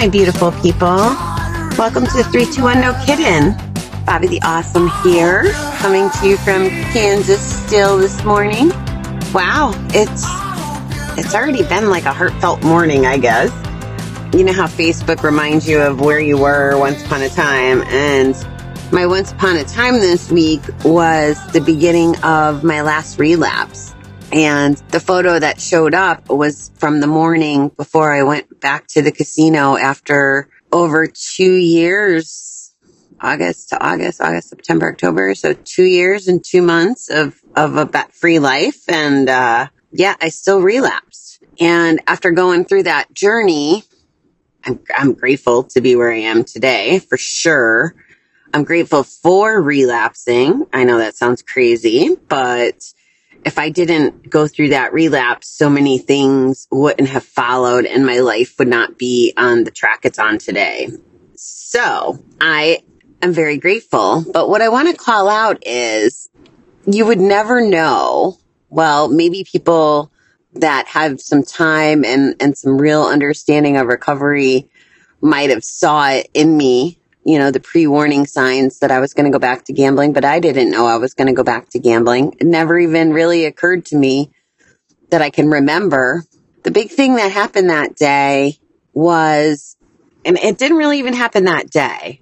my beautiful people. Welcome to 321 No Kiddin. Bobbie the Awesome here, coming to you from Kansas still this morning. Wow, it's it's already been like a heartfelt morning, I guess. You know how Facebook reminds you of where you were once upon a time, and my once upon a time this week was the beginning of my last relapse. And the photo that showed up was from the morning before I went back to the casino after over two years, August to August, August, September, October. So two years and two months of, of a bet free life. And, uh, yeah, I still relapsed. And after going through that journey, I'm, I'm grateful to be where I am today for sure. I'm grateful for relapsing. I know that sounds crazy, but if I didn't go through that relapse, so many things wouldn't have followed and my life would not be on the track it's on today. So I am very grateful. But what I want to call out is you would never know. Well, maybe people that have some time and, and some real understanding of recovery might have saw it in me, you know, the pre-warning signs that I was going to go back to gambling, but I didn't know I was going to go back to gambling. It never even really occurred to me that I can remember. The big thing that happened that day was, and it didn't really even happen that day.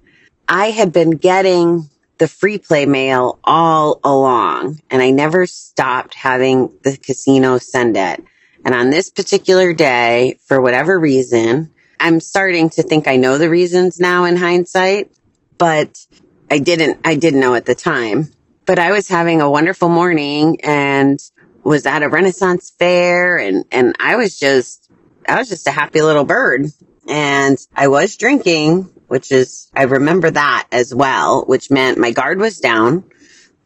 I had been getting the free play mail all along and I never stopped having the casino send it. And on this particular day, for whatever reason, I'm starting to think I know the reasons now in hindsight, but I didn't, I didn't know at the time. But I was having a wonderful morning and was at a Renaissance fair and, and I was just, I was just a happy little bird and I was drinking, which is, I remember that as well, which meant my guard was down.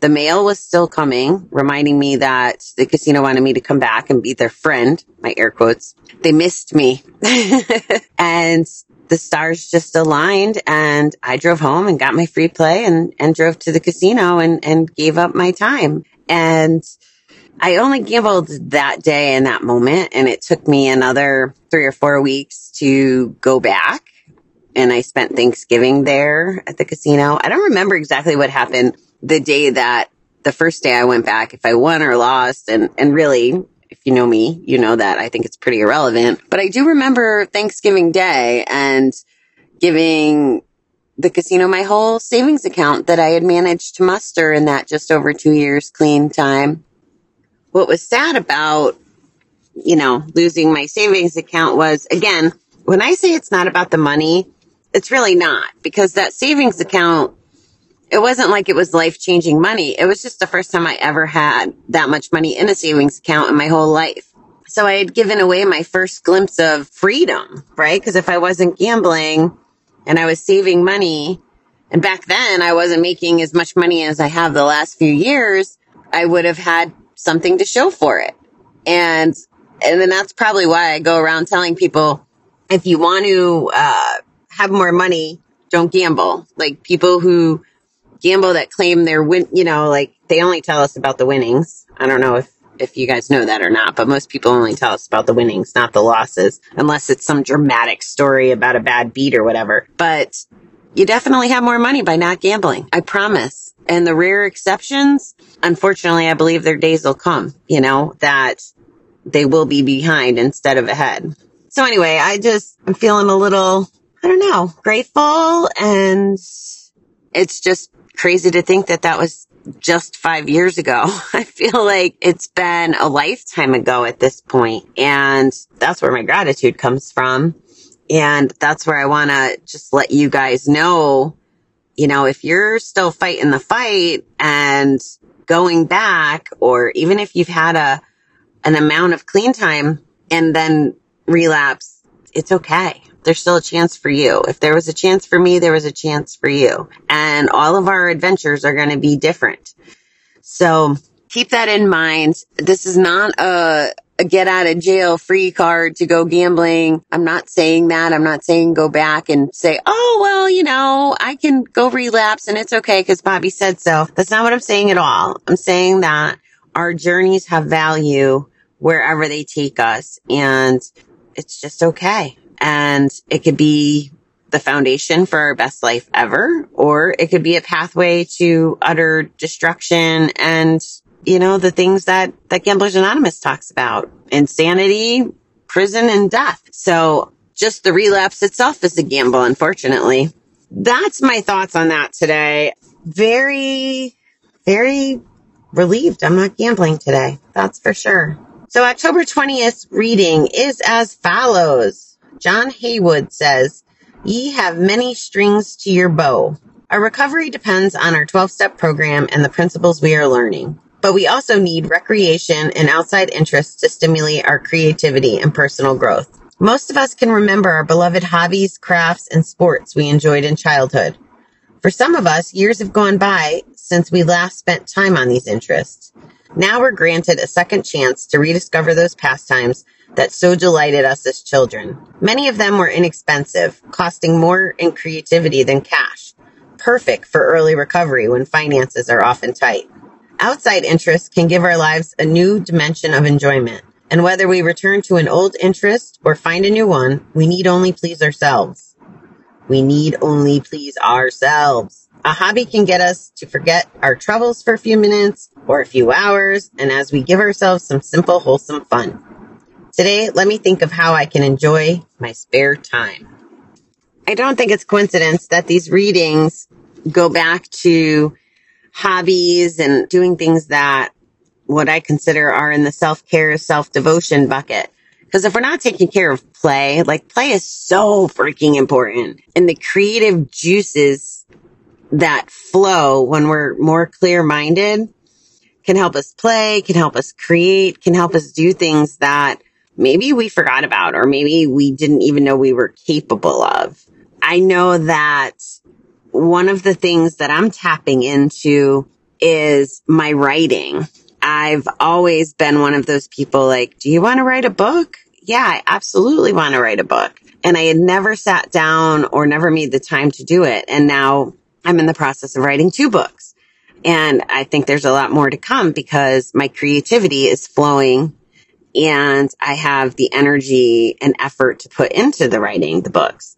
The mail was still coming, reminding me that the casino wanted me to come back and be their friend, my air quotes. They missed me. and the stars just aligned and I drove home and got my free play and, and drove to the casino and, and gave up my time. And I only gambled that day and that moment and it took me another three or four weeks to go back. And I spent Thanksgiving there at the casino. I don't remember exactly what happened the day that the first day I went back, if I won or lost. And, and really, if you know me, you know that I think it's pretty irrelevant. But I do remember Thanksgiving Day and giving the casino my whole savings account that I had managed to muster in that just over two years clean time. What was sad about, you know, losing my savings account was again, when I say it's not about the money, it's really not because that savings account it wasn't like it was life changing money. It was just the first time I ever had that much money in a savings account in my whole life. So I had given away my first glimpse of freedom, right? Because if I wasn't gambling and I was saving money, and back then I wasn't making as much money as I have the last few years, I would have had something to show for it. And, and then that's probably why I go around telling people, if you want to, uh, have more money, don't gamble. Like people who gamble that claim they're win, you know, like they only tell us about the winnings. I don't know if, if you guys know that or not, but most people only tell us about the winnings, not the losses, unless it's some dramatic story about a bad beat or whatever. But you definitely have more money by not gambling. I promise. And the rare exceptions, unfortunately, I believe their days will come, you know, that they will be behind instead of ahead. So anyway, I just, I'm feeling a little, I don't know, grateful and it's just crazy to think that that was just five years ago. I feel like it's been a lifetime ago at this point, And that's where my gratitude comes from. And that's where I want to just let you guys know, you know, if you're still fighting the fight and going back, or even if you've had a, an amount of clean time and then relapse, it's okay there's still a chance for you. If there was a chance for me, there was a chance for you. And all of our adventures are going to be different. So keep that in mind. This is not a, a get out of jail free card to go gambling. I'm not saying that. I'm not saying go back and say, oh, well, you know, I can go relapse and it's okay because Bobbie said so. That's not what I'm saying at all. I'm saying that our journeys have value wherever they take us and it's just okay. And it could be the foundation for our best life ever, or it could be a pathway to utter destruction and, you know, the things that, that Gamblers Anonymous talks about. Insanity, prison, and death. So just the relapse itself is a gamble, unfortunately. That's my thoughts on that today. Very, very relieved I'm not gambling today. That's for sure. So October 20th reading is as follows. John Heywood says, Ye have many strings to your bow. Our recovery depends on our 12 step program and the principles we are learning. But we also need recreation and outside interests to stimulate our creativity and personal growth. Most of us can remember our beloved hobbies, crafts, and sports we enjoyed in childhood. For some of us, years have gone by since we last spent time on these interests. Now we're granted a second chance to rediscover those pastimes that so delighted us as children. Many of them were inexpensive, costing more in creativity than cash. Perfect for early recovery when finances are often tight. Outside interests can give our lives a new dimension of enjoyment. And whether we return to an old interest or find a new one, we need only please ourselves. We need only please ourselves. A hobby can get us to forget our troubles for a few minutes or a few hours, and as we give ourselves some simple, wholesome fun. Today, let me think of how I can enjoy my spare time. I don't think it's coincidence that these readings go back to hobbies and doing things that what I consider are in the self care, self devotion bucket. Because if we're not taking care of play, like play is so freaking important and the creative juices that flow when we're more clear minded can help us play, can help us create, can help us do things that maybe we forgot about or maybe we didn't even know we were capable of. I know that one of the things that I'm tapping into is my writing. I've always been one of those people like, do you want to write a book? yeah, I absolutely want to write a book. And I had never sat down or never made the time to do it. And now I'm in the process of writing two books. And I think there's a lot more to come because my creativity is flowing and I have the energy and effort to put into the writing the books.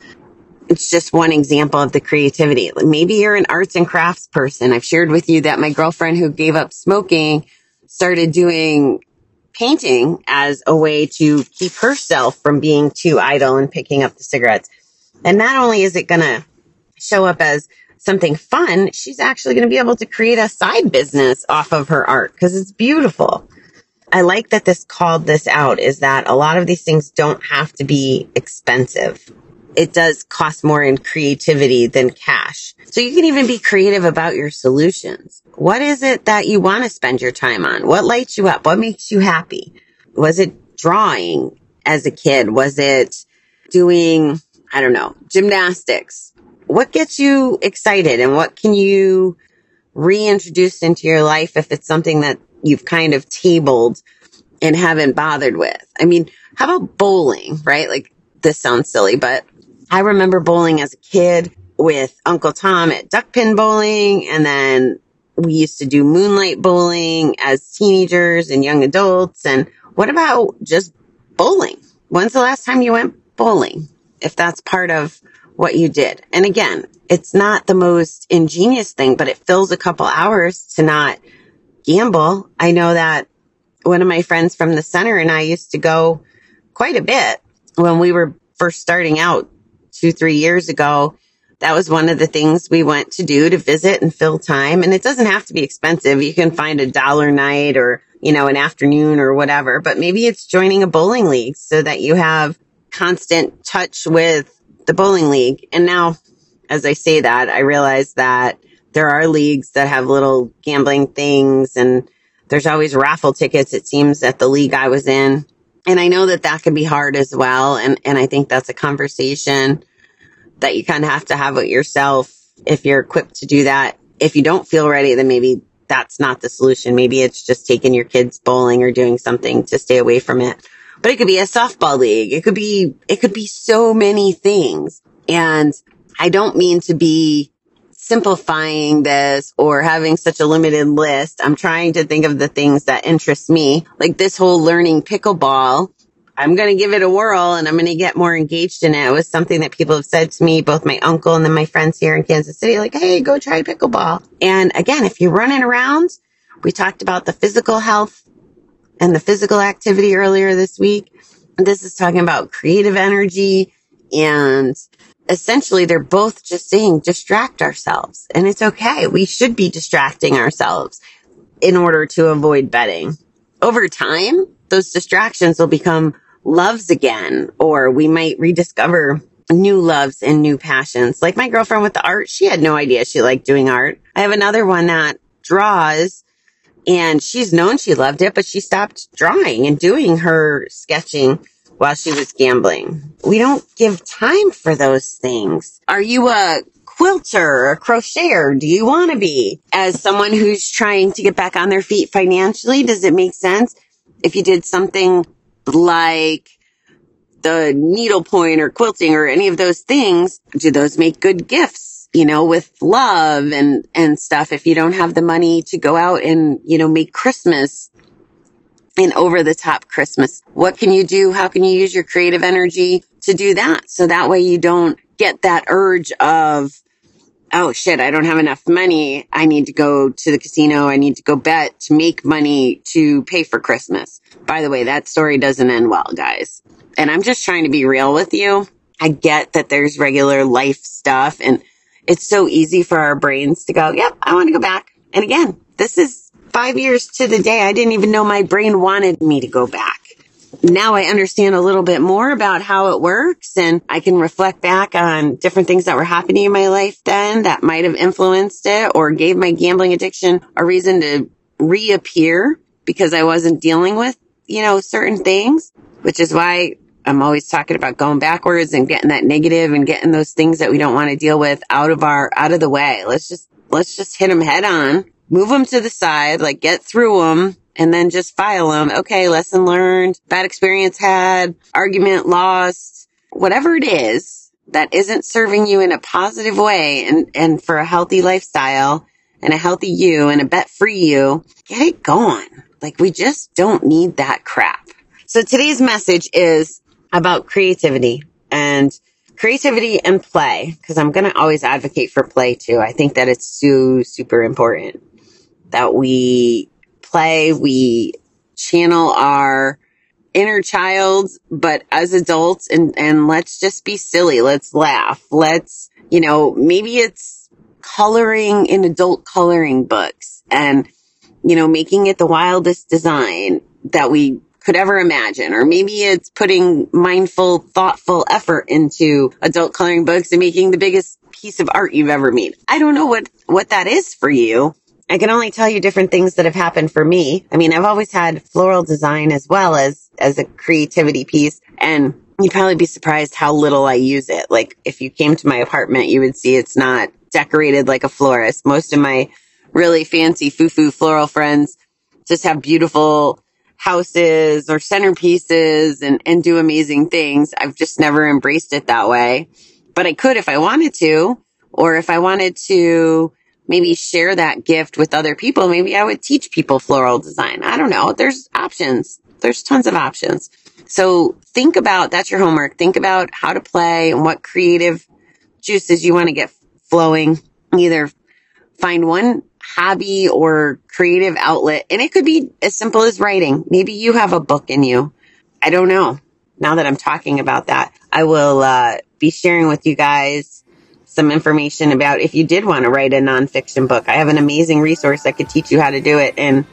It's just one example of the creativity. Maybe you're an arts and crafts person. I've shared with you that my girlfriend who gave up smoking started doing painting as a way to keep herself from being too idle and picking up the cigarettes. And not only is it going to show up as something fun, she's actually going to be able to create a side business off of her art because it's beautiful. I like that this called this out is that a lot of these things don't have to be expensive it does cost more in creativity than cash. So you can even be creative about your solutions. What is it that you want to spend your time on? What lights you up? What makes you happy? Was it drawing as a kid? Was it doing, I don't know, gymnastics? What gets you excited and what can you reintroduce into your life if it's something that you've kind of tabled and haven't bothered with? I mean, how about bowling, right? Like this sounds silly, but I remember bowling as a kid with Uncle Tom at duck pin bowling. And then we used to do moonlight bowling as teenagers and young adults. And what about just bowling? When's the last time you went bowling? If that's part of what you did. And again, it's not the most ingenious thing, but it fills a couple hours to not gamble. I know that one of my friends from the center and I used to go quite a bit when we were first starting out two, three years ago, that was one of the things we went to do to visit and fill time. And it doesn't have to be expensive. You can find a dollar night or, you know, an afternoon or whatever, but maybe it's joining a bowling league so that you have constant touch with the bowling league. And now, as I say that, I realize that there are leagues that have little gambling things and there's always raffle tickets, it seems, at the league I was in and I know that that can be hard as well. And, and I think that's a conversation that you kind of have to have with yourself if you're equipped to do that. If you don't feel ready, then maybe that's not the solution. Maybe it's just taking your kids bowling or doing something to stay away from it. But it could be a softball league. It could be, it could be so many things. And I don't mean to be simplifying this or having such a limited list. I'm trying to think of the things that interest me, like this whole learning pickleball. I'm going to give it a whirl and I'm going to get more engaged in it. It was something that people have said to me, both my uncle and then my friends here in Kansas City, like, Hey, go try pickleball. And again, if you're running around, we talked about the physical health and the physical activity earlier this week. This is talking about creative energy and essentially they're both just saying distract ourselves and it's okay. We should be distracting ourselves in order to avoid betting. Over time, those distractions will become loves again, or we might rediscover new loves and new passions. Like my girlfriend with the art, she had no idea she liked doing art. I have another one that draws and she's known she loved it, but she stopped drawing and doing her sketching while she was gambling. We don't give time for those things. Are you a quilter, a crocheter? Do you want to be? As someone who's trying to get back on their feet financially, does it make sense if you did something like the needlepoint or quilting or any of those things? Do those make good gifts? You know, with love and, and stuff. If you don't have the money to go out and, you know, make Christmas an over the top Christmas. What can you do? How can you use your creative energy to do that? So that way you don't get that urge of, oh shit, I don't have enough money. I need to go to the casino. I need to go bet to make money to pay for Christmas. By the way, that story doesn't end well, guys. And I'm just trying to be real with you. I get that there's regular life stuff and it's so easy for our brains to go, yep, I want to go back. And again, this is five years to the day, I didn't even know my brain wanted me to go back. Now I understand a little bit more about how it works and I can reflect back on different things that were happening in my life then that might have influenced it or gave my gambling addiction a reason to reappear because I wasn't dealing with, you know, certain things, which is why I'm always talking about going backwards and getting that negative and getting those things that we don't want to deal with out of our, out of the way. Let's just, let's just hit them head on move them to the side, like get through them and then just file them. Okay. Lesson learned, bad experience had, argument lost, whatever it is that isn't serving you in a positive way and, and for a healthy lifestyle and a healthy you and a bet free you, get it gone. Like we just don't need that crap. So today's message is about creativity and creativity and play because I'm going to always advocate for play too. I think that it's so super important that we play, we channel our inner child, but as adults and, and let's just be silly. Let's laugh. Let's, you know, maybe it's coloring in adult coloring books and, you know, making it the wildest design that we could ever imagine. Or maybe it's putting mindful, thoughtful effort into adult coloring books and making the biggest piece of art you've ever made. I don't know what, what that is for you, I can only tell you different things that have happened for me. I mean, I've always had floral design as well as, as a creativity piece and you'd probably be surprised how little I use it. Like if you came to my apartment, you would see it's not decorated like a florist. Most of my really fancy foo-foo floral friends just have beautiful houses or centerpieces and, and do amazing things. I've just never embraced it that way, but I could if I wanted to, or if I wanted to maybe share that gift with other people. Maybe I would teach people floral design. I don't know. There's options. There's tons of options. So think about that's your homework. Think about how to play and what creative juices you want to get flowing. Either find one hobby or creative outlet. And it could be as simple as writing. Maybe you have a book in you. I don't know. Now that I'm talking about that, I will uh, be sharing with you guys some information about if you did want to write a nonfiction book. I have an amazing resource that could teach you how to do it in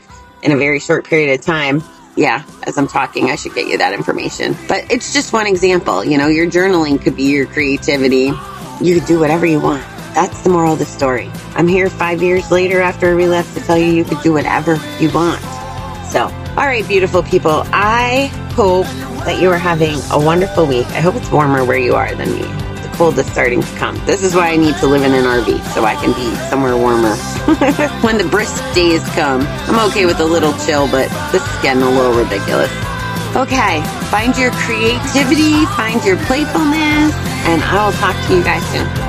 in a very short period of time. Yeah, as I'm talking, I should get you that information. But it's just one example. You know, your journaling could be your creativity. You could do whatever you want. That's the moral of the story. I'm here five years later after we left to tell you you could do whatever you want. So, all right, beautiful people. I hope that you are having a wonderful week. I hope it's warmer where you are than me The cold is starting to come. This is why I need to live in an RV so I can be somewhere warmer. when the brisk days come, I'm okay with a little chill, but this is getting a little ridiculous. Okay, find your creativity, find your playfulness, and I will talk to you guys soon.